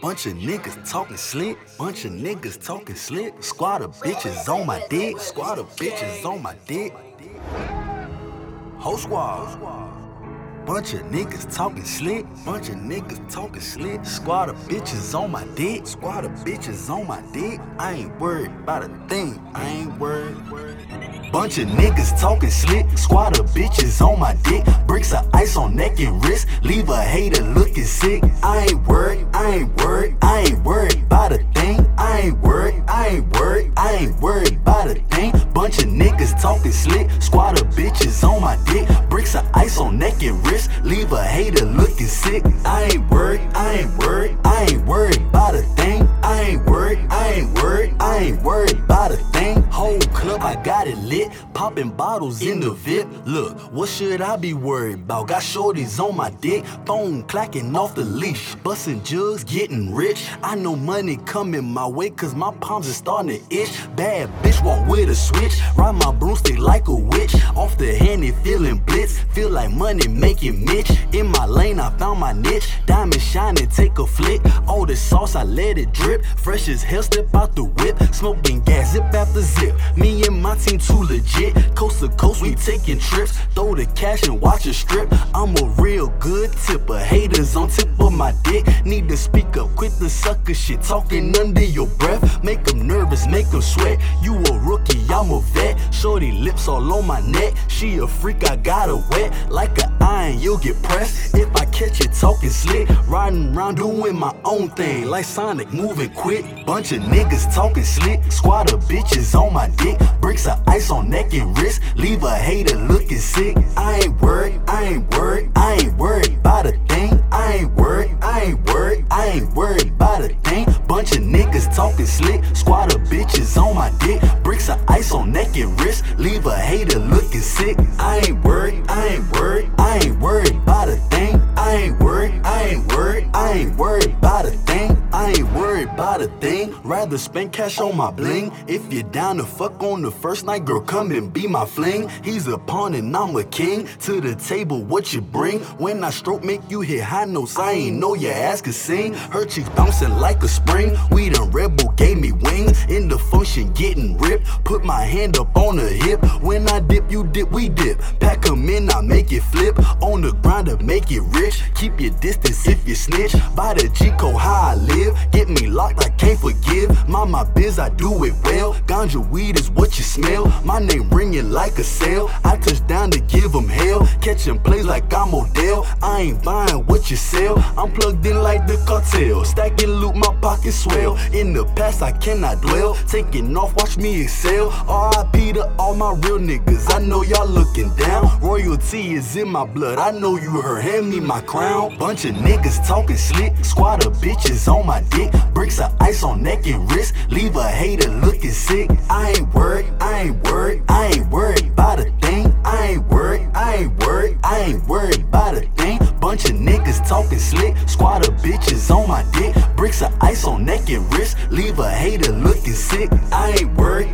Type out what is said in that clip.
Bunch of niggas talking slick, bunch of niggas talking slick. Squad of bitches on my dick, squad of bitches on my dick. Whole squad. Bunch of niggas talking slick, bunch of niggas talking slick. Squad of bitches on my dick, squad of bitches on my dick. I ain't worried about a thing, I ain't worried. Bunch of niggas talking slick, squad of bitches on my dick. Bricks of ice on neck and wrist, leave a hater Bricks of ice on neck and wrist, leave a hater looking sick. I ain't worried, I ain't worried, I ain't worried about a thing. I ain't popping bottles in the VIP. Look, what should I be worried about? Got shorties on my dick, phone clacking off the leash, busting jugs, getting rich. I know money coming my way, cause my palms are starting to itch. Bad bitch walk with a switch, ride my broomstick like a witch. Off the Henny, feeling blitz, feel like money making Mitch. In my lane, I found my niche, diamond shining, take a flick. All the sauce, I let it drip. Fresh as hell, step out the whip, smoking gas, zip after zip. Me and my team too legit, coast to coast, we taking trips. Throw the cash and watch it strip. I'm a real good tipper, haters on tip of my dick. Need to speak up, quit the sucker shit, talking under your breath. Make them nervous, make them sweat. You a rookie, I'm a vet. Shorty lips all on my neck. She a freak, I got her wet. Like an iron, you'll get pressed. If I catch you talking slick, riding around doing my own thing. Like Sonic, moving quick. Bunch of niggas talking slick. Squad of bitches on my dick. Bricks of ice on neck and wrist. Leave a hater looking sick. I ain't worried, I ain't worried Squad of bitches on my dick. Bricks of ice on neck and wrist. Leave a hater looking sick. I ain't worried, I ain't worried, I ain't worried Rather spend cash on my bling. If you're down to fuck on the first night, girl, come and be my fling. He's a pawn and I'm a king. To the table, what you bring? When I stroke, make you hit high notes. I ain't know your ass could sing. Her cheeks bouncing like a spring. We done Red Bull gave me wings. In the function, getting ripped. Put my hand up on the hip. When I dip, you dip, we dip. Pack 'em in, I make it flip. On the grind to make it rich. Keep your distance if you snitch. By the G code, how I live. Get me locked, I can't forgive. Mind my biz, I do it well. Ganja weed is what you smell. My name ringing like a sale. I touch down to give 'em hell. Catching plays like I'm Odell. I ain't buying what you sell. I'm plugged in like the cartel. Stacking loot, my pockets swell. In the past, I cannot dwell. Taking off, watch me excel. RIP to all my real niggas. I know y'all looking down. Royalty is in my blood. I know you heard. Hand me my crown. Bunch of niggas talking slick. Squad of bitches on my dick. Bricks of ice on neck and wrist. Leave a hater looking sick. I ain't worried. I ain't worried. I ain't worried about a thing. I ain't worried. I ain't worried. I ain't worried about a thing. Bunch of niggas talking slick. Squad of bitches on my dick. Bricks of ice on neck and wrist. Leave a hater looking sick. I ain't worried.